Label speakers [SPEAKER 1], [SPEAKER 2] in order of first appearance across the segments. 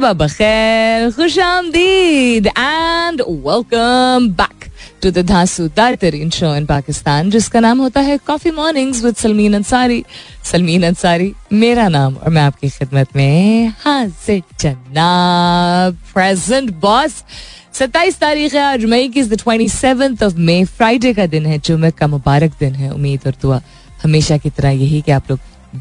[SPEAKER 1] सुबह बखैर खुश आमदीद and welcome back to the धांसूदार तरीन शो इन पाकिस्तान जिसका नाम होता है coffee mornings with Salmeen Ansari Salmeen Ansari मेरा नाम और मैं आपकी खिदमत में हाजिर जनाब प्रेजेंट बॉस सत्ताईस तारीख है, आज मई की twenty seventh of May Friday का दिन है जुमे का मुबारक दिन है, उम्मीद और दुआ हमेशा की तरह यही कि आप लोग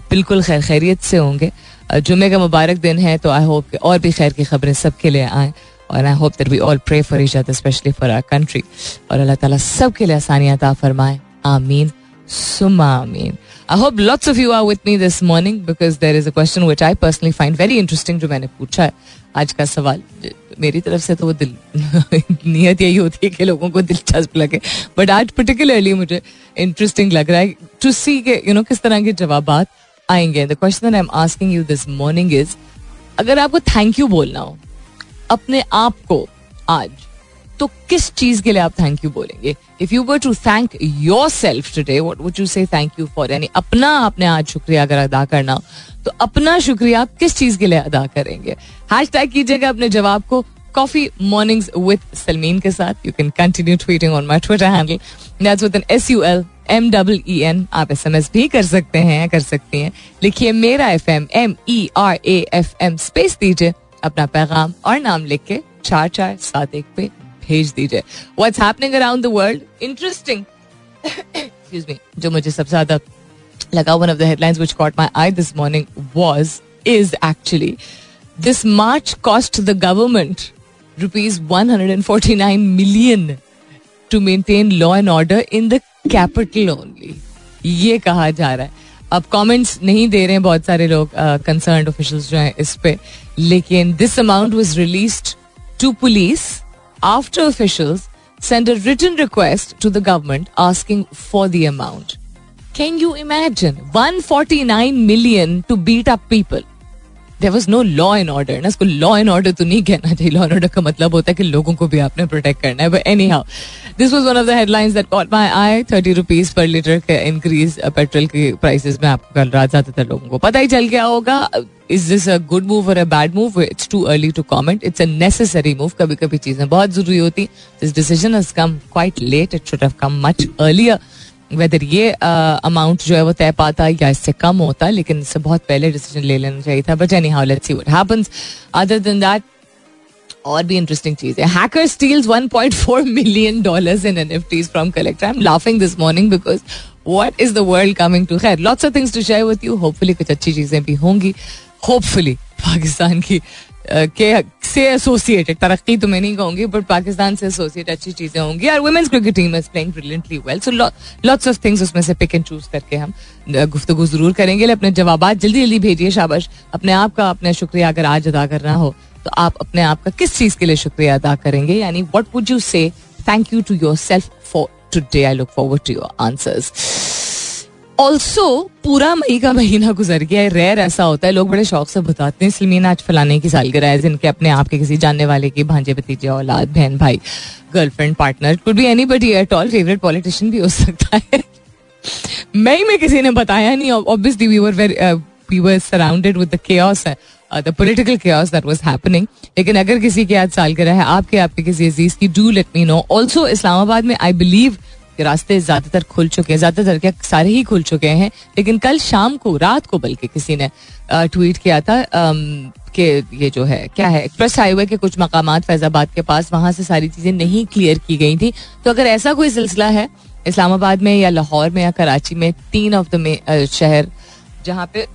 [SPEAKER 1] बिल्कुल खैर खैरियत से होंगे। जुमे का मुबारक दिन है तो आई होप और भी खैर की खबरें सबके लिए आए, और I hope that we all pray for each other specially for our country और अल्लाह ताला सबके लिए आसानियाँ अता फरमाए। आमीन। सुमा आमीन। I hope lots of you are with me this morning because there is a question which I personally find very interesting जो मैंने पूछा है। आज का सवाल, मेरी तरफ़ से तो वो दिल, नीयत यही होती है कि लोगों को दिलचस्प लगे। बट आज पर्टिकुलरली मुझे इंटरेस्टिंग लग रहा है टू सी के यू नो किस तरह के जवाब आएँगे। The question I am asking you this morning is अगर आपको थैंक यू बोलना हो, अपने आप को आज तो किस चीज़ के लिए आप थैंक यू बोलेंगे? If you were to thank yourself today what would you say thank you for यानी अपना आपने आज शुक्रिया अगर अदा करना तो अपना शुक्रिया किस चीज़ के लिए अदा करेंगे? हैश टैग कीजिएगा अपने जवाब को। कॉफ़ी मॉर्निंग्स विद सलमीन के साथ. You can continue tweeting on my Twitter handle that's with N S U L M double E N आप एस एम एस भी कर सकते हैं, कर सकती हैं. लिखिए मेरा F M M E R A F M space दीजिए, अपना पैगाम और नाम लिख के चार चार सात एक पे भेज दीजिए. What's happening around the world interesting excuse me जो मुझे सबसे ज़्यादा लगा one of the headlines which caught my eye this morning was is actually this march cost the government rupees 149 million to maintain law and order in the capital only ये कहा जा रहा है अब कमेंट्स नहीं दे रहे हैं बहुत सारे लोग कंसर्न ऑफिशियल्स जो हैं इस पे लेकिन this amount was released to police after officials sent a written request to the government asking for the amount. Can you imagine 149 million to beat up people? There was no law and order ना? इसको law and order तो नहीं कहना चाहिए। Law and order का मतलब होता है कि लोगों को भी आपने प्रोटेक्ट करना है। But anyhow this was one of the headlines that caught my eye thirty rupees per litre के इंक्रीज पेट्रोल के प्राइसेस में आपको कल रात ज़्यादातर लोगों को पता ही चल गया होगा। Is this a good move और a bad move it's too early to comment it's a necessary move कभी कभी चीज़ें बहुत ज़रूरी होती। This decision has come quite late it should have come much earlier whether ये अमाउंट जो है वो तय पाता या इससे कम होता, लेकिन इससे बहुत पहले डिसीज़न ले लेना चाहिए था। But anyhow see happens other than that और भी इंटरेस्टिंग चीज़ है। Hacker steals 1.4 million dollars in NFTs from collector I am laughing this morning because what is the world coming to खैर lots of things to share with you hopefully कुछ अच्छी चीज़ें भी होंगी। होपफुली पाकिस्तान की के, से एसोसिएटेड तरक्की तो मैं नहीं कहूँगी बट पाकिस्तान से एसोसिएट अच्छी चीज़ें होंगी। और women's cricket team is playing brilliantly well so lots of things उसमें से पिक एंड चूज़ करके हम गुफ्तगु ज़रूर करेंगे। अपने जवाब जल्दी जल्दी भेजिए शाबाश। अपने आप का अपना शुक्रिया अगर आज अदा करना हो तो आप अपने आप का किस चीज़ के लिए शुक्रिया अदा करेंगे? यानी what would you say thank you to yourself for today I look forward to your answers also पूरा मई का महीना गुजर गया है। रेयर ऐसा होता है, लोग बड़े शौक से बताते हैं। सलमीन आज फलाने की सालगिरह है, जिनके अपने आप के किसी जानने वाले की, भांजे भतीजे, औलाद, बहन, भाई girlfriend partner could be anybody at all favourite politician भी हो सकता है। मई में किसी ने बताया नहीं obviously we were very we were surrounded with the chaos the political chaos that was happening लेकिन अगर किसी की आज सालगिरह है, आपके आपके किसी अज़ीज़ की do let me know also Islamabad में आई बिलीव के रास्ते ज़्यादातर खुल चुके हैं, ज़्यादातर क्या सारे ही खुल चुके हैं, लेकिन कल शाम को, रात को बल्कि किसी ने ट्वीट किया था कि ये जो है, क्या है एक्सप्रेस हाईवे के कुछ मकाम फैजाबाद के पास, वहाँ से सारी चीज़ें नहीं क्लियर की गई थी। तो अगर ऐसा कोई सिलसिला है, इस्लामाबाद में या लाहौर में या कराची में, तीन ऑफ़ द शहर, जहाँ पे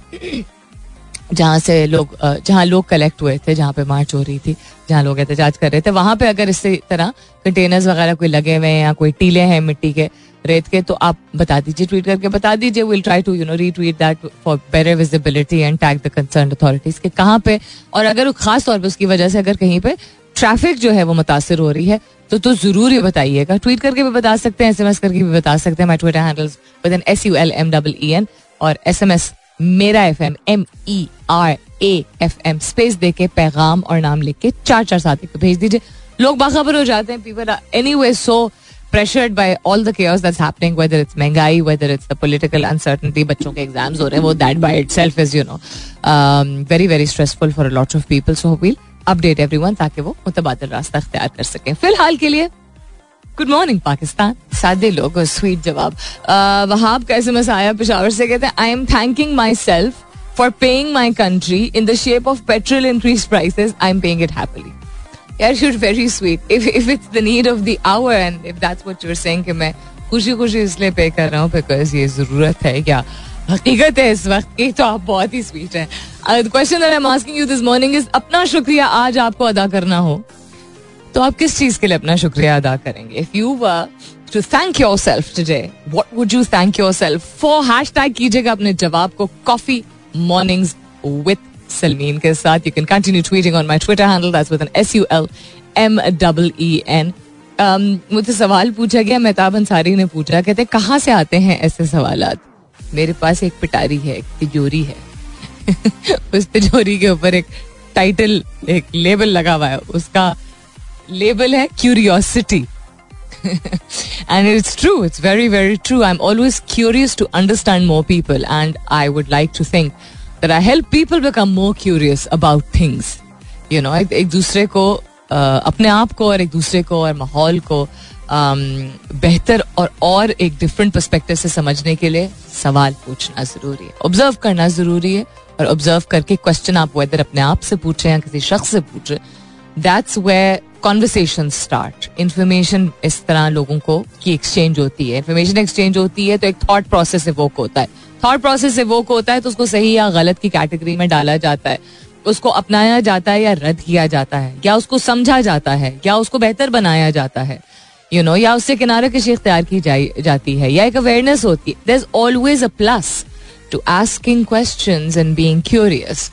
[SPEAKER 1] जहाँ से लोग जहाँ लोग कलेक्ट हुए थे, जहाँ पे मार्च हो रही थी, जहाँ लोग एहतजाज कर रहे थे, वहाँ पे अगर इसी तरह कंटेनर्स वगैरह कोई लगे हुए हैं या कोई टीले हैं मिट्टी के रेत के तो आप बता दीजिए ट्वीट करके बता दीजिए will try to you know retweet that for better visibility and tag the concern authorities के कहाँ पे, और अगर खास तौर पर उसकी वजह से अगर कहीं पे ट्रैफ़िक जो है वो मुतासर हो रही है तो तो ज़रूर ये बताइएगा। ट्वीट करके भी बता सकते हैं एसएमएस करके भी बता सकते हैं my Twitter handles with N S U L M double E N और एसएमएस मेरा F M M E R A F M space दे के पैगाम और नाम लिख के चार चार साथी को तो भेज दीजिए। लोग बाखबर हो जाते हैं people anyway so pressured by all the cares that's happening whether it's महँगाई whether it's the political uncertainty बच्चों के एग्ज़ाम्स हो रहे हैं, वो that by itself is you know very very stressful for lot of people so we'll update everyone ताकि वो मुतबाद रास्ता अख्तियार कर सकें। फ़िलहाल के लिए गुड मॉर्निंग पाकिस्तान। सादे लोग स्वीट जवाब। वहाब का एस आया पिशावर से, कहते हैं I am thanking myself for paying my country in the shape of petrol increase prices I am paying it happily यार should very sweet if if it's the need of the hour and if that's what you are saying कि मैं खुशी खुशी इसलिए पे कर रहा हूँ बिकॉज़ ये ज़रूरत है क्या? हकीकत है इस वक्त की तो आप बहुत ही स्वीट हैं। Question I am asking you this morning is अपना शुक्रिया आज आपको अदा करना हो? तो आप किस चीज़ के लिए अपना शुक्रिया अदा करेंगे? If you to thank yourself today what would you thank yourself for hashtag कीजिएगा अपने जवाब को कॉफ़ी मॉर्निंग्स विथ सलमीन के साथ you can continue tweeting on my Twitter handle that's with N S U L M double E N मुझसे सवाल पूछा गया, मेहताब अंसारी ने पूछा, कहते कहाँ से आते हैं ऐसे सवाल मेरे पास एक पिटारी है, एक तिजोरी है। उस तिजोरी के ऊपर एक टाइटल एक लेबल लगा हुआ है। उसका लेबल है curiosity and it's true it's very very true i'm always curious to understand more people and i would like to think that I help people become more curious about things. You know, एक, एक दूसरे को अपने आप को और एक दूसरे को और माहौल को बेहतर और और एक डिफरेंट परस्पेक्टिव से समझने के लिए सवाल पूछना जरूरी है ऑब्जर्व करना जरूरी है और ऑब्जर्व करके क्वेश्चन आप वेदर अपने आप से पूछे या किसी शख्स से पूछे that's way conversation start information इस तरह लोगों को की एक्सचेंज होती है। इन्फॉर्मेशन एक्सचेंज होती है तो एक थॉट प्रोसेस इवोक होता है। थॉट प्रोसेस इवोक होता है तो उसको सही या गलत की कैटेगरी में डाला जाता है। उसको अपनाया जाता है या रद्द किया जाता है? या उसको समझा जाता है? या उसको बेहतर बनाया जाता है? यू you नो know, या उससे किनारे कशी इख्तियार की जाती है। या एक अवेयरनेस होती है। There is always a plus to asking question and being curious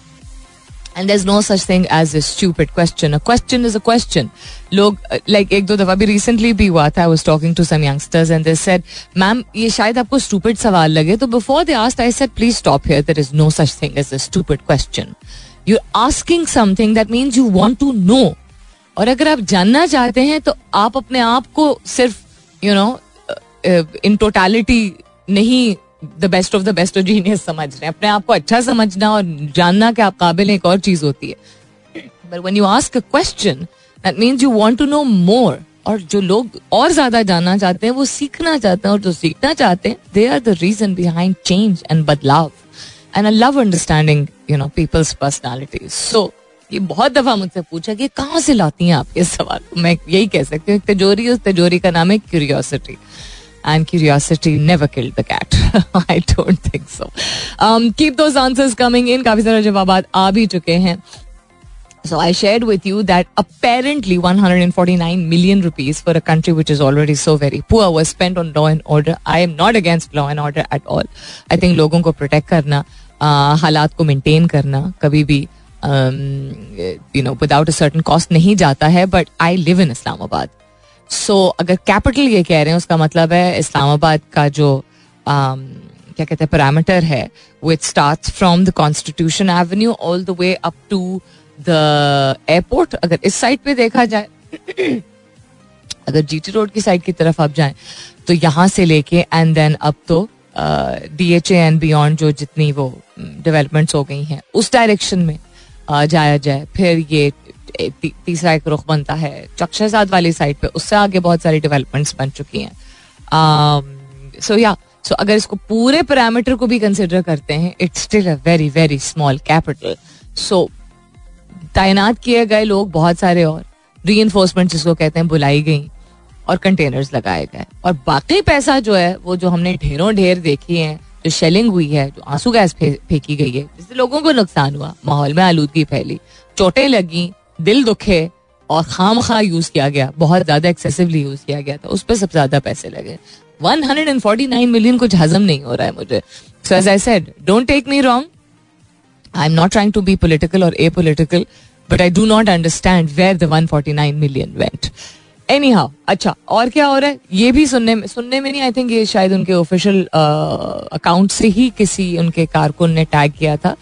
[SPEAKER 1] and there no such thing as a stupid question question is a question लोग लाइक एक दो दफ़ा भी रिसेंटली भी हुआ था was talking to some youngsters and they said ma'am ये शायद आपको स्टूपिड सवाल लगे. तो before they asked I said please stop here there is no such thing as a stupid question you are asking something that means you want to know और अगर आप जानना चाहते हैं तो आप अपने आप को सिर्फ़ यू नो इन टोटालिटी नहीं the best of the best of genius समझ रहे हैं। अपने आप को अच्छा समझना और जानना कि आप काबिल एक और चीज़ होती है। But when you ask a question that means you want to know more और जो लोग और ज़्यादा जानना चाहते हैं, वो सीखना चाहते हैं और जो सीखना चाहते हैं they are the reason behind change and बदलाव। And I love understanding you know people's personality so ये बहुत दफ़ा मुझसे पूछा कि कहाँ से लाती हैं आप ये सवाल? मैं यही कह सकती हूँ तिजोरी, उस तिजोरी का नाम है curiosity and curiosity never killed the cat. I don't think so. Um, keep those answers coming in. काफी सारे जवाब आ भी चुके हैं. So I shared with you that apparently 149 million rupees for a country which is already so very poor was spent on law and order. I am not against law and order at all. I think लोगों को protect करना, हालात को maintain करना कभी भी you know without a certain cost नहीं जाता है. But I live in Islamabad. So so, अगर कैपिटल ये कह रहे हैं उसका मतलब है इस्लामाबाद का जो um, क्या कहते हैं पैरामीटर है वो which start from the constitution avenue all the way up to the airport अगर इस साइड पे देखा जाए अगर जीटी रोड की साइड की तरफ़ आप जाएँ तो यहाँ से लेके एंड देन अब तो डी एच एंड बियॉन्ड जो जितनी वो डेवलपमेंट्स हो गई हैं उस डायरेक्शन में uh, जाया जाए। फिर ये ती, तीसरा एक रुख बनता है चक्षाजाद वाली साइड पे उससे आगे बहुत सारी डेवलपमेंट्स बन चुकी हैं। सो या सो अगर इसको पूरे पैरामीटर को भी कंसिडर करते हैं it's still a very very small capital so तैनात किए गए लोग बहुत सारे और री इन्फोर्समेंट जिसको कहते हैं, बुलाई गई और कंटेनर्स लगाए गए। और बाकी पैसा जो है, वो जो हमने ढेरों ढेर देखी है, जो शेलिंग हुई है, जो आँसू गैस फेंकी गई है, जिससे लोगों को नुकसान हुआ। माहौल में आलूदगी फैली, चोटें लगी, दिल दुखे और खाम खा यूज़ किया गया, बहुत ज़्यादा एक्सेसिवली यूज़ किया गया था, उस पर सबसे ज़्यादा पैसे लगे। 149 मिलियन कुछ हजम नहीं हो रहा है मुझे। So as I said don't take me wrong I am not trying to be political और apolitical but I do not understand where the 149 million went anyhow अच्छा और क्या हो रहा है? ये भी सुनने में सुनने में नहीं आई थिंक ये शायद उनके ऑफिशियल अकाउंट से ही किसी उनके कारकुन ने टैग किया था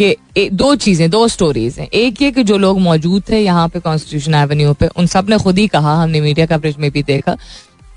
[SPEAKER 1] कि दो चीज़ें, दो स्टोरीज हैं। एक ये कि जो लोग मौजूद थे यहाँ पे कॉन्स्टिट्यूशन एवेन्यू पे, उन सबने खुद ही कहा, हमने मीडिया कवरेज में भी देखा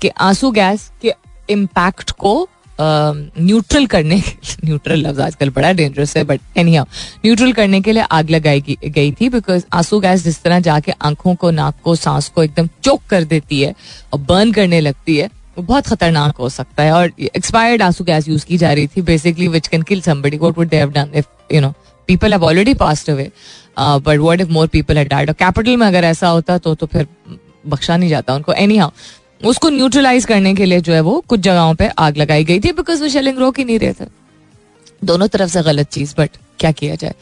[SPEAKER 1] कि आँसू गैस के इम्पैक्ट को न्यूट्रल करने न्यूट्रल लफ्ज आजकल बड़ा डेंजरस है बट एनी हाउ न्यूट्रल करने के लिए आग लगाई गई थी बिकॉज़ आँसू गैस जिस तरह जाके आँखों को, नाक को, सांस को एकदम चोक कर देती है और बर्न करने लगती है, वो बहुत खतरनाक हो सकता है। और एक्सपायर्ड आँसू गैस यूज़ की जा रही थी basically which can kill somebody what would have done if you know people have already passed away but what if more people और कैपिटल में अगर ऐसा होता तो तो फिर बख्शा नहीं जाता उनको। एनी हाउ उसको न्यूट्रलाइज करने के लिए जो है वो कुछ जगहों पे आग लगाई गई थी बिकॉज़ वो शेलिंग रोक ही नहीं रहे थे। दोनों तरफ़ से गलत चीज़ बट क्या किया जाए?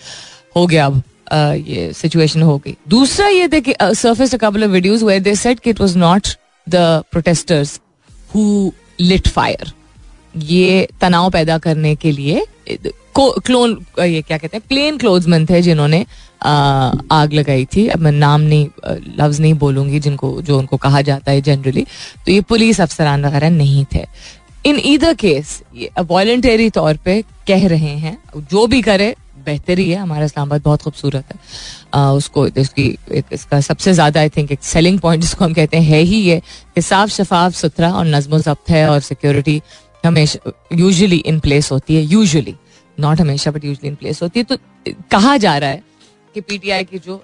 [SPEAKER 1] हो गया अब uh, ये सिचुएशन हो गई। दूसरा ये थे surface couple of they said कि it was not the protesters who lit fire ये तनाव पैदा करने के लिए क्लोन ये क्या कहते हैं? प्लेन क्लोथ्समैन थे जिन्होंने आग लगाई थी। अब मैं नाम नहीं लफ्ज नहीं बोलूँगी जिनको जो उनको कहा जाता है जनरली तो ये पुलिस अफसरान वगैरह नहीं थे। इन ईदर केस ये वॉल्टरी तौर पे कह रहे हैं जो भी करे बेहतर ही। है हमारा इस्लामाबाद बहुत खूबसूरत है। आ, उसको इसकी इसका सबसे ज़्यादा आई थिंक एक सेलिंग पॉइंट जिसको हम कहते हैं है ही ये कि साफ़ शफाफ सुथरा और नज्म जब्त है और सिक्योरिटी हमेशा यूजली इन प्लेस होती है। यूजली नॉट हमेशा बट यूजली इन प्लेस होती है। तो कहा जा रहा है कि पीटीआई के जो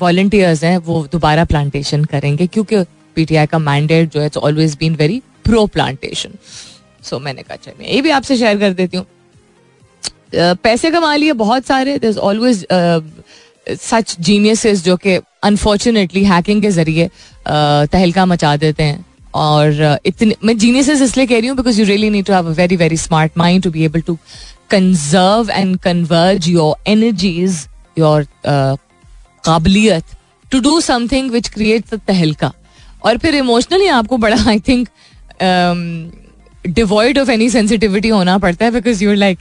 [SPEAKER 1] वॉल्टियर्स um, हैं वो दोबारा प्लांटेशन करेंगे क्योंकि पीटीआई का मैंडेट जो है it's always been very pro plantation so मैंने कहा मैं ये भी आपसे शेयर कर देती हूँ। पैसे कमा लिए बहुत सारे there is always such geniuses जो कि अनफॉर्चुनेटली हैकिंग के ज़रिए तहलका मचा देते हैं। और इतने मैं जीनियसेस इसलिए कह रही हूँ because you really need to have a very very smart mind to be able to conserve and converge your energies your काबिलियत to do something which create तहलका। और फिर इमोशनली आपको बड़ा I think devoid of any sensitivity होना पड़ता है because you're like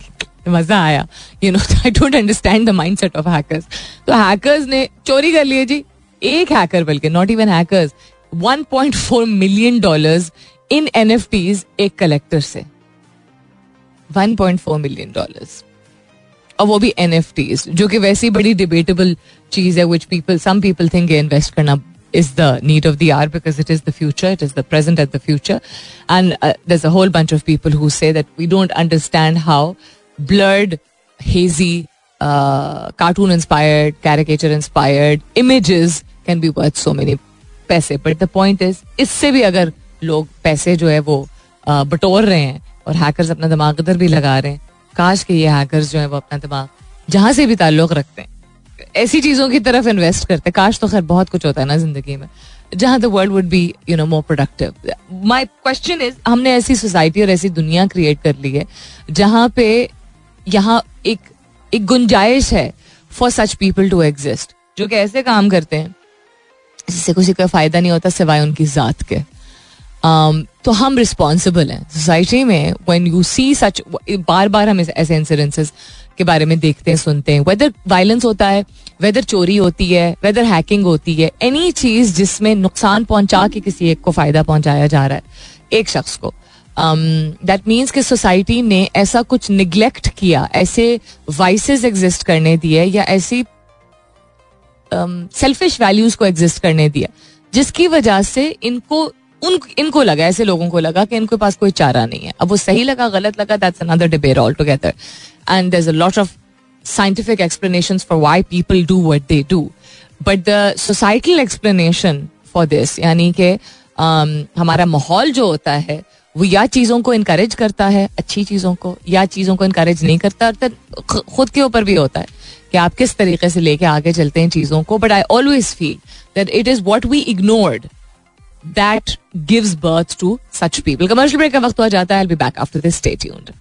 [SPEAKER 1] मज़ा आया। You know I don't understand the mind set of hackers तो हैकर्स ने चोरी कर लिए जी, एक हैकर बल्कि not even hackers 1.4 million dollars in NFTs एक कलेक्टर से। 1.4 मिलियन डॉलर्स और वो एन एन जो कि वैसी बड़ी डिबेटेबल चीज़ है which people some people think invest करना is the need of the hour because it is the future, it is the present at the future. And uh, there's a whole bunch of people who say that we don't understand how blurred, hazy, uh, cartoon inspired, caricature inspired images can be worth so many पैसे but the point is इससे भी अगर लोग पैसे जो है वो बटोर रहे हैं और हैकर्स अपना दिमाग इधर भी लगा रहे हैं काश के ये हैकर्स जो है वो अपना दिमाग जहाँ से भी ताल्लुक रखते हैं। ऐसी चीज़ों की तरफ़ इन्वेस्ट करते हैं। काश तो खैर बहुत कुछ होता है ना ज़िंदगी में। जहाँ the world would be you know more productive my question is हमने ऐसी सोसाइटी और ऐसी दुनिया क्रिएट कर ली है, जहाँ पे यहाँ एक एक गुंजाइश है for such people to exist जो कि ऐसे काम करते हैं, जिससे किसी का फ़ायदा नहीं होता सिवाय उनकी जात के। तो हम रिस्पॉन्सिबल हैं. सोसाइटी में वन यू सी सच बार बार हम ऐसे इंसिडेंसेस के बारे में देखते हैं सुनते हैं. वेदर वायलेंस होता है वेदर चोरी होती है वेदर हैकिंग होती है एनी चीज़ जिसमें नुकसान पहुँचा के किसी एक को फ़ायदा पहुँचाया जा रहा है एक शख्स को. दैट um, मीन्स कि सोसाइटी ने ऐसा कुछ निग्लेक्ट किया ऐसे वाइसेस एग्जिस्ट करने दिए या ऐसी सेल्फिश um, वैल्यूज़ को एग्जिस्ट करने दिया जिसकी वजह से इनको उन, इनको लगा, ऐसे लोगों को लगा कि इनके पास कोई चारा नहीं है। अब वो सही लगा, गलत लगा that's another debate all together and is a lot of scientific explanation for why people do what they do but the societal explanation for this यानी कि हमारा माहौल जो होता है, वो या चीज़ों को इनकरेज करता है, अच्छी चीज़ों को, या चीज़ों को इनकरेज नहीं करता, और खुद के ऊपर भी होता है कि आप किस तरीके से लेके आगे चलते हैं चीज़ों को। But I always feel that it is what we ignored that gives birth to such people commercial break का वक्त हो जाता है। Back after this stay tuned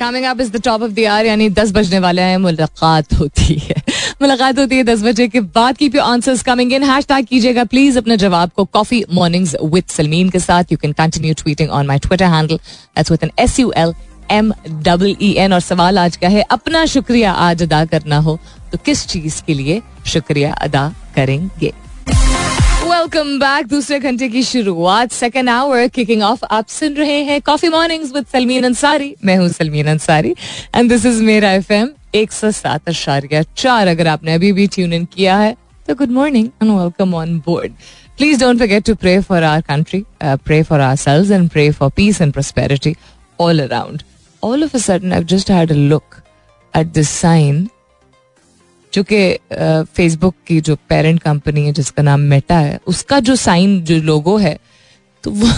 [SPEAKER 1] coming up is the top of the hour यानी दस बजने वाले हैं। मुलाकात होती है। मुलाकात होती है दस बजे के बाद। Keep your answers coming in hashtag कीजिएगा प्लीज़ अपने जवाब को। कॉफ़ी मॉर्निंग्स विद सलमीन के साथ। You can continue tweeting on my Twitter handle that's with N S U L M double E N और सवाल आज का है, अपना शुक्रिया आज अदा करना हो तो किस चीज़ के लिए शुक्रिया अदा करेंगे? वेलकम बैक दूसरे घंटे की शुरुआत सेकेंड आवर किकिंग ऑफ़ आप सुन रहे हैं coffee mornings with Salmeen Ansari मैं हूँ Salmeen Ansari and this is मेरा एफ़ एम एक सौ सात अशारिया चार। अगर आपने अभी भी ट्यून इन किया है तो good morning and welcome on board please don't forget to pray for our country pray for ourselves and pray for peace and prosperity all around all of a sudden I just had a look at this sign जो कि Facebook की जो parent company है, जिसका नाम Meta है, उसका जो साइन जो लोगो है तो वो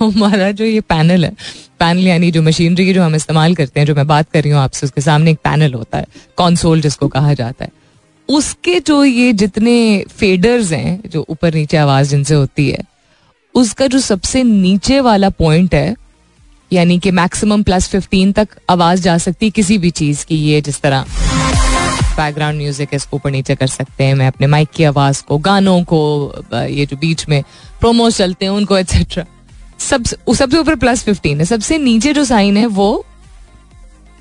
[SPEAKER 1] हमारा जो ये पैनल है पैनल यानी जो मशीनरी की जो हम इस्तेमाल करते हैं, जो मैं बात कर रही हूँ आपसे, उसके सामने एक पैनल होता है कॉन्सोल जिसको कहा जाता है। उसके जो ये जितने फेडर्स हैं, जो ऊपर नीचे आवाज़ जिनसे होती है, उसका जो सबसे नीचे वाला पॉइंट है, यानी कि मैक्सिमम प्लस फिफ्टीन तक आवाज़ जा सकती है किसी भी चीज़ की, ये जिस तरह। बैकग्राउंड म्यूज़िक है इसको ऊपर नीचे कर सकते हैं। मैं अपने माइक की आवाज़ को गानों को ये जो बीच में प्रोमो चलते हैं उनको एक्सेट्रा सब सबसे ऊपर प्लस फिफ्टीन है। सबसे नीचे जो साइन है वो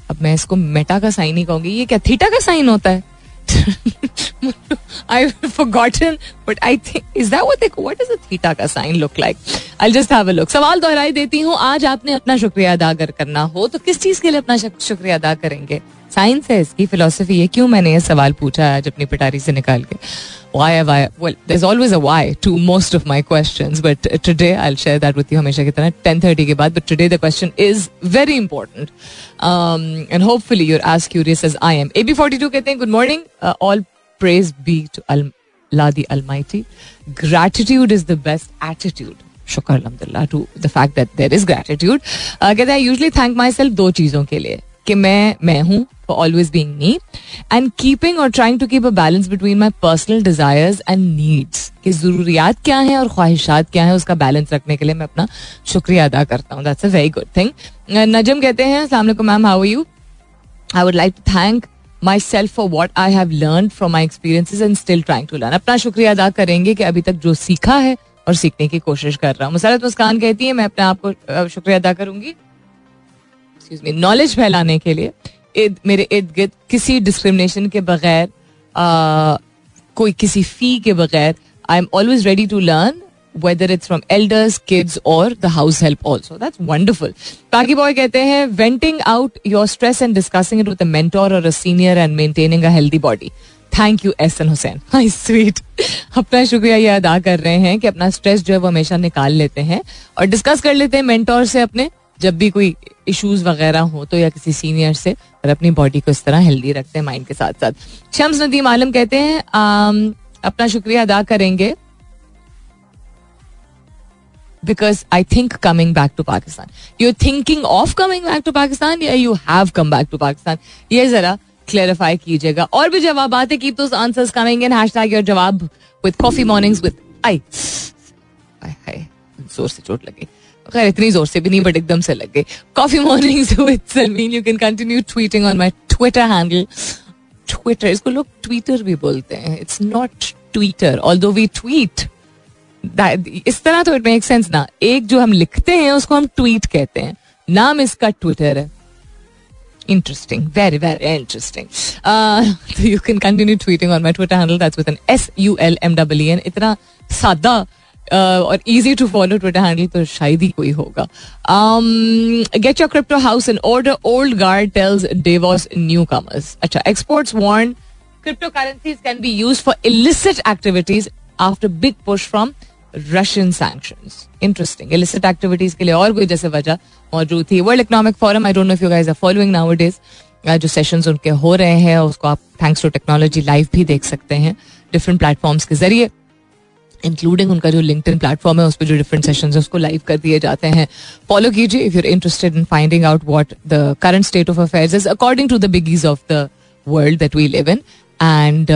[SPEAKER 1] अब मैं इसको मेटा का साइन ही कहूँगी। ये क्या थीटा का साइन होता है? I've forgotten, but I think is that what they what does a theta का sign look like? I'll just have a look. सवाल दोहराई देती हूँ। आज आपने अपना शुक्रिया अदा अगर करना हो तो किस चीज़ के लिए अपना शुक्रिया अदा करेंगे? साइंस है, इसकी फिलोसफी है। क्यों मैंने ये सवाल पूछा आज अपनी पिटारी से निकाल के? Why I well there is always a why to most of my question but today I share that with हमेशा की तरह टेन थर्टी के बाद but today the question is very important and hopefully you're as curious as I am A B forty two कहते हैं good morning all praise be to La the almighty gratitude is the best attitude शुक्र अलहमदिल्ला to the fact that there is gratitude कहते हैं usually thank my self दो चीज़ों के लिए. कि मैं मैं हूँ always being me and keeping और trying to keep a balance between my personal desires and needs कि ज़रूरियात क्या हैं और ख्वाहिशात क्या हैं उसका बैलेंस रखने के लिए मैं अपना शुक्रिया अदा करता हूँ। That's a very good thing Najam कहते हैं असला ma'am how you I would like to thank myself for what I have learn from my experiences and still trying to learn अपना शुक्रिया अदा करेंगे कि अभी तक जो सीखा है और सीखने की कोशिश कर रहा हूँ। मुसरत मुस्कान कहती है, मैं अपने आप को शुक्रिया अदा करूँगी। नॉलेज फैलाने के लिए इद, मेरे इर्द गिर्द किसी डिस्क्रिमिनेशन के बगैर कोई किसी फ़ी के बगैर I am always ready to learn whether it's from elders, kids, or the house help also. That's wonderful. Paki boy कहते हैं venting out your stress and discussing it with a mentor or a senior and maintaining a healthy body. Thank you Ehsan Hussain hi sweet अपना शुक्रिया ये अदा कर रहे हैं कि अपना स्ट्रेस जो है वो हमेशा निकाल लेते हैं और डिस्कस कर लेते हैं मेंटोर से अपने जब भी कोई इश्यूज़ वगैरह हो तो या किसी सीनियर से और अपनी बॉडी को इस तरह हेल्दी रखते हैं माइंड के साथ साथ शम्स नदीम आलम कहते हैं अपना शुक्रिया अदा करेंगे because I think coming back to Pakistan you thinking of coming back to Pakistan या you have come back to Pakistan ये जरा क्लेरिफाई कीजिएगा। और भी जवाब आते keep those answers coming in hashtag your जवाब विद कॉफ़ी मॉर्निंग्स विद आई ज़ोर से चोट लगी। खैर इतनी ज़ोर से भी नहीं बट एकदम से लग। गई coffee Salmeen you can continue tweeting on my Twitter handle Twitter इसको लोग ट्विटर भी बोलते हैं। It's not Twitter although we tweet इस तरह तो इट मेक सेंस ना। एक जो हम लिखते हैं उसको हम ट्वीट कहते हैं। नाम इसका ट्विटर है। Interesting very very interesting. Uh, so you can continue tweeting on my twitter handle. That's with an s u l m w n. इतना सादा और easy to follow Twitter handle तो शायद ही कोई होगा। Get your crypto house in order old guard tells Davos newcomers अच्छा experts warn cryptocurrencies can be use for illicit activities after big push from Russian sanction interesting illicit activities के लिए और कोई जैसे वजह मौजूद थी। World economic forum I don't know if you guys are following nowadays जो सेशंस उनके हो रहे हैं, उसको आप थैंक्स टू टेक्नोलॉजी लाइव भी देख सकते हैं। डिफरेंट प्लेटफॉर्म्स के ज़रिए इंक्लूडिंग उनका जो लिंक प्लेटफॉर्म है उस पर जो डिफरेंट सेशन है, उसको लाइव कर दिए जाते हैं। फॉलो कीजिए if you're interested in finding out what the current state of affairs is according to the biggies of the world that we live in and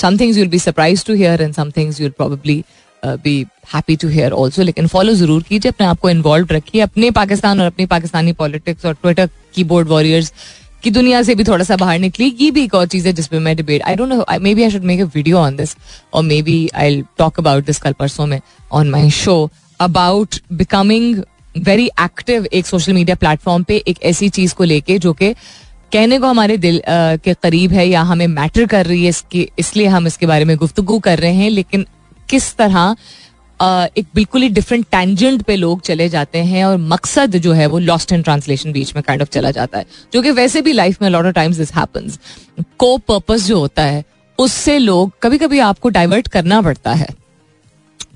[SPEAKER 1] some things you'll be surprised to hear and some things you'll probably be happy to hear also लेकिन follow ज़रूर कीजिए, अपने आप को involve रखिए। अपने पाकिस्तान और अपनी पाकिस्तानी पॉलिटिक्स और ट्विटर कीबोर्ड वॉरियर्स की दुनिया से भी थोड़ा सा बाहर निकली। ये भी एक और चीज़ है जिसमें मैं debate I don't know maybe I should make a video on this और maybe I talk about this कल परसों में on my show about becoming very active एक सोशल मीडिया प्लेटफॉर्म पे एक ऐसी चीज़ को लेके जो कि कहने को हमारे दिल आ, के करीब है या हमें मैटर कर रही है इसके इसलिए हम इसके बारे में गुफ्तगु कर रहे हैं लेकिन किस तरह एक बिल्कुल ही डिफरेंट टेंजेंट पे लोग चले जाते हैं और मकसद जो है वो लॉस्ट इन ट्रांसलेशन बीच में काइंड ऑफ़ चला जाता है। जो कि वैसे भी लाइफ में lot of times this happens को पर्पस जो होता है, उससे लोग कभी कभी आपको डाइवर्ट करना पड़ता है।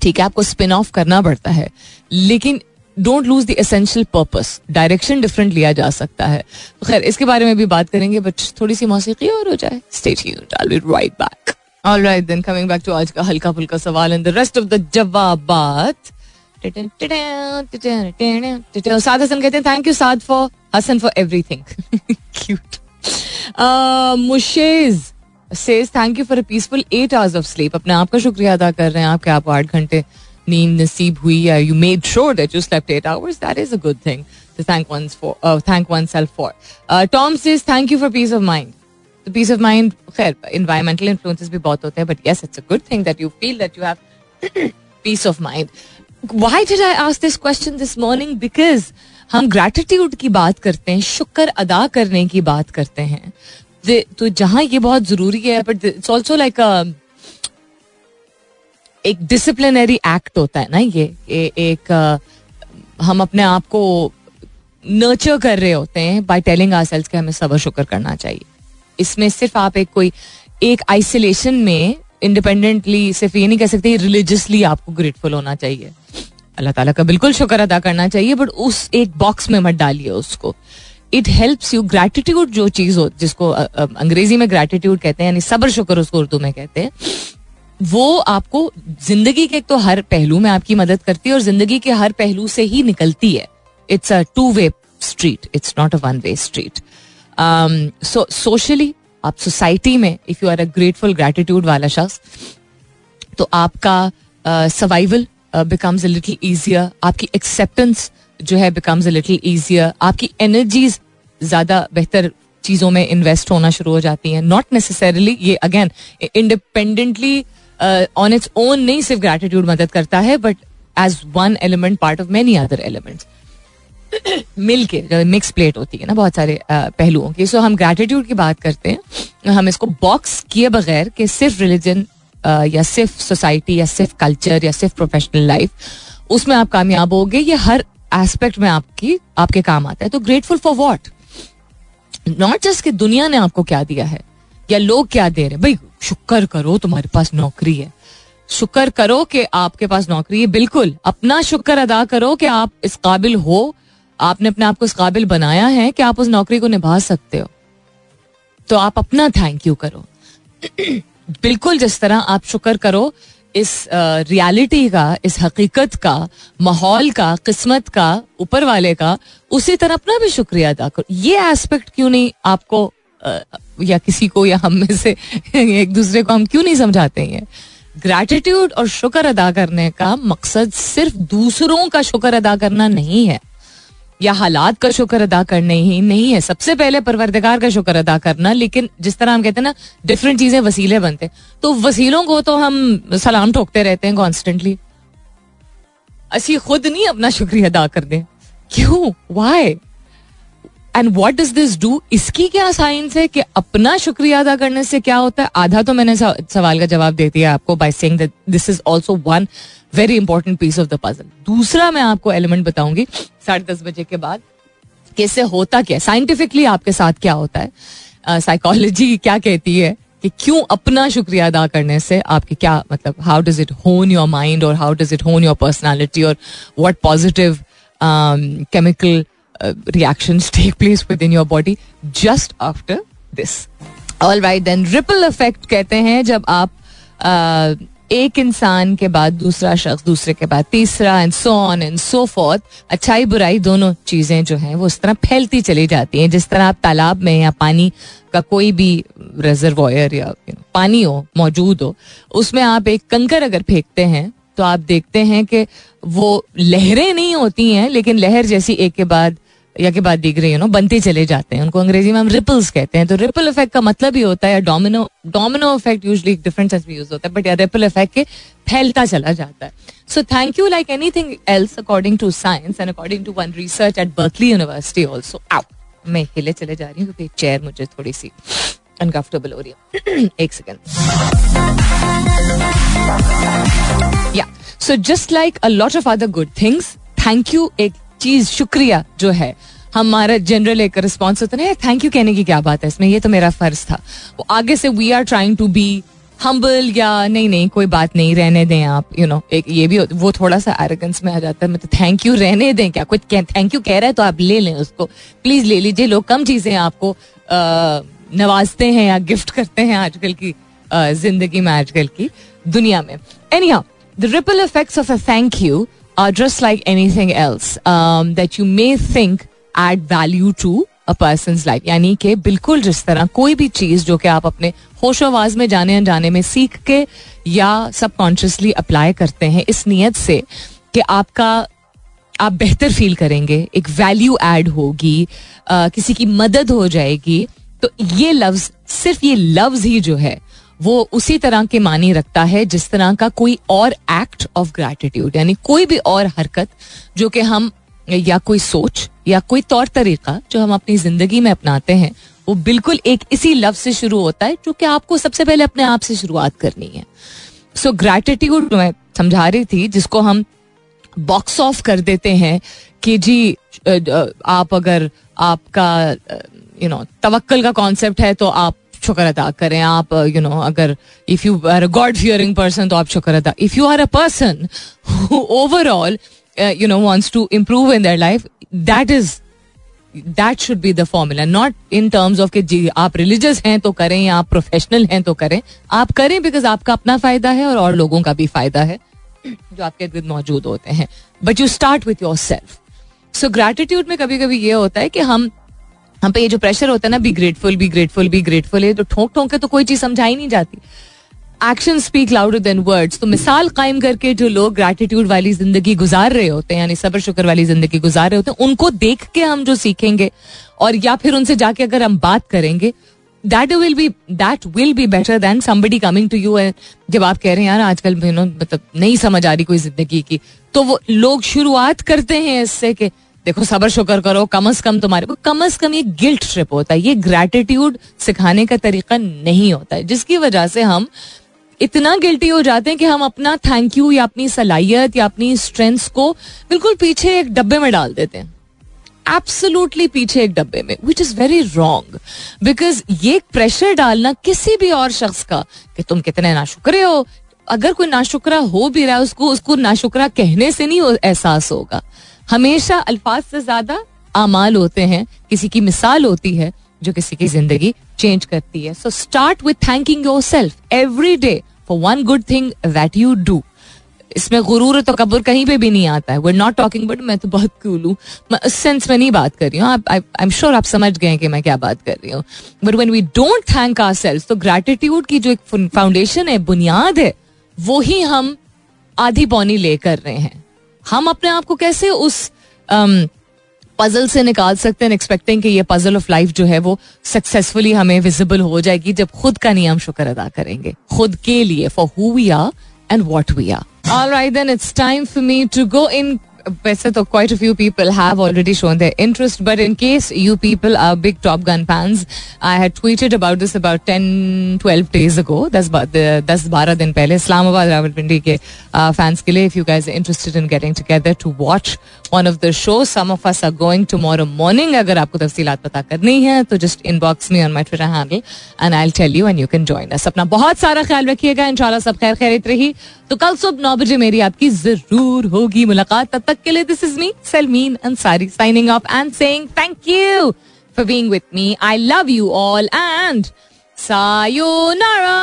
[SPEAKER 1] ठीक है, आपको स्पिन ऑफ़ करना पड़ता है। लेकिन don't lose the essential purpose direction different लिया जा सकता है। खैर, इसके बारे में भी बात करेंगे बट थोड़ी सी मौसीकी और हो जाए। Stay tuned I will be right back alright then coming back to आज का हल्का फुल्का सवाल and the rest of the जवाबात Saad Hasan कहते हैं thank you Saad for Hasan for everything cute मुशेज says thank you for a peaceful eight hours of sleep अपने आप का शुक्रिया अदा कर रहे हैं आपके आपको आठ घंटे नींद नसीब हुई या you made sure that you slept eight hours that is a good thing to thank one's for uh, thank oneself for. Uh, Tom says thank you for peace of mind. तो पीस ऑफ़ माइंड खैर environmental influences भी बहुत होते हैं but yes it's a good thing that you feel that you have peace of mind why did I ask this question this morning because हम gratitude की बात करते हैं शुक्र अदा करने की बात करते हैं। तो जहाँ ये बहुत ज़रूरी है बट इट्स ऑल्सो लाइक एक डिसिप्लिनरी एक्ट होता है ना ये ए, एक uh, हम अपने आप को नर्चर कर रहे होते हैं बाई टेलिंग आर सेल्स के हमें सबर शुक्र करना चाहिए। इसमें सिर्फ़ आप एक कोई, एक आइसोलेशन में इंडिपेंडेंटली सिर्फ़ ये नहीं कह सकते रिलीजियसली आपको ग्रेटफुल होना चाहिए। अल्लाह ताला का बिल्कुल शुक्र अदा करना चाहिए बट उस एक बॉक्स में मत डालिए उसको। इट हेल्प्स यू ग्रेटिट्यूड जो चीज़ हो, जिसको अंग्रेज़ी में ग्रेटिट्यूड कहते हैं, यानी सबर शुक्र उसको उर्दू में कहते हैं, वो आपको ज़िंदगी के तो हर पहलू में आपकी मदद करती है और ज़िंदगी के हर पहलू से ही निकलती है। It's a two way street it's not a one way street so socially आप सोसाइटी में if you are a grateful gratitude वाला शख्स तो आपका survival becomes a little easier आपकी एक्सेप्टेंस जो है बिकम्स अ लिटिल ईजियर आपकी एनर्जीज ज़्यादा बेहतर चीज़ों में इन्वेस्ट होना शुरू हो जाती हैं. नॉट नेसेसरली ये again independently on its own नहीं सिर्फ़ ग्रेटिट्यूड मदद करता है but as one element part of many other elements मिल के मिक्स प्लेट होती है ना, बहुत सारे पहलुओं की। सो हम ग्रेटिट्यूड की बात करते हैं। हम इसको बॉक्स किए बगैर कि सिर्फ़ रिलीजन या सिर्फ़ सोसाइटी या सिर्फ़ कल्चर या सिर्फ़ प्रोफेशनल लाइफ उसमें आप कामयाब हो गए ये हर एस्पेक्ट में आपकी, आपके काम आता है। तो grateful for what not just कि दुनिया ने आपको क्या दिया है, या लोग क्या दे रहे भाई, शुक्र करो तुम्हारे पास नौकरी है। शुक्र करो कि आपके पास नौकरी है। बिल्कुल, अपना शुक्र अदा करो कि आप इस काबिल हो आपने अपने आप को इस काबिल बनाया है कि आप उस नौकरी को निभा सकते हो। तो आप अपना थैंक यू करो। बिल्कुल जिस तरह आप शुक्र करो, इस रियलिटी का, इस हकीकत का, माहौल का, किस्मत का, ऊपर वाले का, उसी तरह अपना भी शुक्रिया अदा करो। ये एस्पेक्ट क्यों नहीं आपको या किसी को या हम में से एक दूसरे को हम क्यों नहीं समझाते हैं? ग्रैटिट्यूड और शुक्र अदा करने का मकसद सिर्फ़ दूसरों का शुक्र अदा करना नहीं है। या हालात का शुक्र अदा करने ही नहीं है। सबसे पहले परवरदगार का शुक्र अदा करना, लेकिन जिस तरह हम कहते हैं ना डिफरेंट चीज़ें वसीले बनते हैं। तो वसीलों को तो हम सलाम ठोकते रहते हैं कॉन्स्टेंटली असी खुद नहीं अपना शुक्रिया अदा कर दें क्यों? Why and what does this do इसकी क्या साइंस है कि अपना शुक्रिया अदा करने से क्या होता है? आधा तो मैंने सवाल का जवाब दे दिया आपको by saying that this is also one very important piece of the puzzle दूसरा मैं आपको एलिमेंट बताऊँगी साढ़े दस बजे के बाद कि इससे होता क्या साइंटिफिकली आपके साथ क्या होता है? साइकोलॉजी uh, क्या कहती है कि क्यों अपना शुक्रिया अदा करने से आपके क्या मतलब how does it hone your mind और how does it hone your personality और what positive chemical reactions take place within your body just after this. All right, then ripple effect कहते हैं जब आप uh, एक इंसान के बाद दूसरा शख्स दूसरे के बाद तीसरा and so on and so fourth अच्छाई बुराई दोनों चीज़ें जो हैं वो उस तरह फैलती चली जाती हैं जिस तरह आप तालाब में या पानी का कोई भी रिजर्वॉयर या पानी हो मौजूद हो उसमें आप एक कंकर अगर फेंकते हैं तो आप देखते हैं कि वो लहरें नहीं होती हैं लेकिन लहर जैसी एक के बाद या के बाद रही है नो, बनते चले जाते हैं। उनको अंग्रेज़ी में हम रिपल्स कहते हैं। तो रिपल इफ़ेक्ट का मतलब ही होता है domino domino effect usually different sense में यूज़ होता है बट या रिपल इफ़ेक्ट के फैलता चला जाता है। So thank you like anything else according to science and according to one research at Berkeley University also out मैं हिले चले जा रही हूँ, क्योंकि चेयर मुझे थोड़ी सी अनकंफर्टेबल हो रही है। एक सेकेंड या so just like a lot of other good things thank you एक चीज़ शुक्रिया जो है। हमारा जनरल एक रिस्पॉन्स होता है थैंक यू कहने की क्या बात है? इसमें ये तो मेरा फ़र्ज़ था। वो आगे से we are trying to be humble या नहीं नहीं, कोई बात नहीं, रहने दें आप। यू नो एक ये भी वो थोड़ा सा एरोगेंस में आ जाता है मतलब थैंक यू रहने दें क्या? कुछ थैंक यू कह रहा है तो आप ले लें उसको। प्लीज़ ले लीजिए, लोग कम चीज़ें आपको नवाजते हैं या गिफ्ट करते हैं आजकल की ज़िंदगी में, आजकल की दुनिया में। Anyhow the ripple effects of a thank you just like anything else that you may think add value to a person life यानी कि बिल्कुल जिस तरह कोई भी चीज़ जो कि आप अपने होशोवाज में जाने अनजाने में सीख के या सबकॉन्शियसली अप्लाई करते हैं इस नीयत से कि आपका आप बेहतर फील करेंगे एक वैल्यू ऐड होगी आ, किसी की मदद हो जाएगी। तो ये लफ्ज सिर्फ़ ये लफ्ज ही जो है वो उसी तरह के मानी रखता है जिस तरह का कोई और एक्ट ऑफ़ ग्रेटिट्यूड यानी कोई भी और हरकत जो कि हम या कोई सोच या कोई तौर तरीका जो हम अपनी ज़िंदगी में अपनाते हैं, वो बिल्कुल एक इसी लफ्ज से शुरू होता है जो कि आपको सबसे पहले अपने आप से शुरुआत करनी है। सो ग्रेटिट्यूड मैं समझा रही थी, जिसको हम बॉक्स ऑफ़ कर देते हैं कि जी आप अगर आपका यू नो तवक्कल का कॉन्सेप्ट है तो आप शुक्र अदा करें। आप यू नो अगर if you are a God fearing person तो आप शुक्र अदा। If you are a person overall you know wants to improve in their life that is that should be the formula not in terms of कि जी, आप religious हैं तो करें या आप प्रोफेशनल हैं तो करें। आप करें बिकॉज़ आपका अपना फ़ायदा है और और लोगों का भी फ़ायदा है जो आपके इर्द मौजूद होते हैं। But you start with yourself so gratitude में कभी कभी ये होता है कि हम हम पे ये जो प्रेशर होता है ना be grateful be grateful be grateful है तो ठोंक ठोंक के तो कोई चीज़ समझाई नहीं जाती। Action speak louder than words तो मिसाल कायम करके जो लोग ग्रेटिट्यूड वाली ज़िंदगी गुजार रहे होते हैं, यानी सबर शुक्र वाली ज़िंदगी गुजार रहे होते हैं, उनको देख के हम जो सीखेंगे, और या फिर उनसे जाके अगर हम बात करेंगे that will be that will be better than somebody coming to you जब आप कह रहे हैं, यार, आजकल मतलब नहीं समझ आ रही कोई ज़िंदगी की। तो वो लोग शुरुआत करते हैं इससे कि देखो, सबर शुक्र करो, कम अज कम तुम्हारे को, कम अज कम ये गिल्ट ट्रिप होता है, ये ग्रेटिट्यूड सिखाने का तरीका नहीं होता है, जिसकी वजह से हम इतना गिल्टी हो जाते हैं कि हम अपना थैंक यू या अपनी सलाहियत या अपनी स्ट्रेंथ्स को बिल्कुल पीछे एक डब्बे में डाल देते हैं। एब्सोल्युटली पीछे एक डब्बे में which is very wrong because ये प्रेशर डालना किसी भी और शख्स का कि तुम कितने नाशुक्रे हो। अगर कोई नाशुक्रा हो भी रहा है, उसको उसको नाशुक्रा कहने से नहीं एहसास होगा। हमेशा अल्फाज से ज़्यादा आमाल होते हैं, किसी की मिसाल होती है, जो किसी की ज़िंदगी चेंज करती है। So start with thanking yourself every day for one good thing that you do इसमें गुरूर तो कबूर कहीं पे भी नहीं आता है। वी नॉट टॉकिंग बट मैं तो बहुत कूल हूँ। मैं उस सेंस में नहीं बात कर रही हूँ। आई एम श्योर आप समझ गए कि मैं क्या बात कर रही हूँ। But when we don't thank our self तो ग्रेटिट्यूड की जो एक फाउंडेशन है, बुनियाद है, वो ही हम आधी पौनी ले कर रहे हैं। हम अपने आप को कैसे उस पजल um, से निकाल सकते हैं एक्सपेक्टिंग कि ये पजल ऑफ़ लाइफ जो है वो सक्सेसफुली हमें विजिबल हो जाएगी जब खुद का नियम शुक्र अदा करेंगे। खुद के लिए for who we are and what we are All right, then it's time for me to go in वैसे तो quite few people have already shown their interest but in case you people are big Top Gun fans I had tweeted about this about ten twelve days ago दस दस बारह दिन पहले इस्लामाबाद रावलपिंडी के fans के लिए if you guys interested in getting together to watch one of the show some of us are going tomorrow morning अगर आपको तफसीत पता करनी है तो just inbox me on my Twitter handle and I tell you and you can join us अपना बहुत सारा ख्याल रखिएगा इन सब खैर खैरित रही। तो कल सुबह नौ बजे मेरी आपकी ज़रूर होगी मुलाकात, तब तक के लिए this is me Salmeen Ansari signing off and saying thank you for being with me I love you all and sayonara.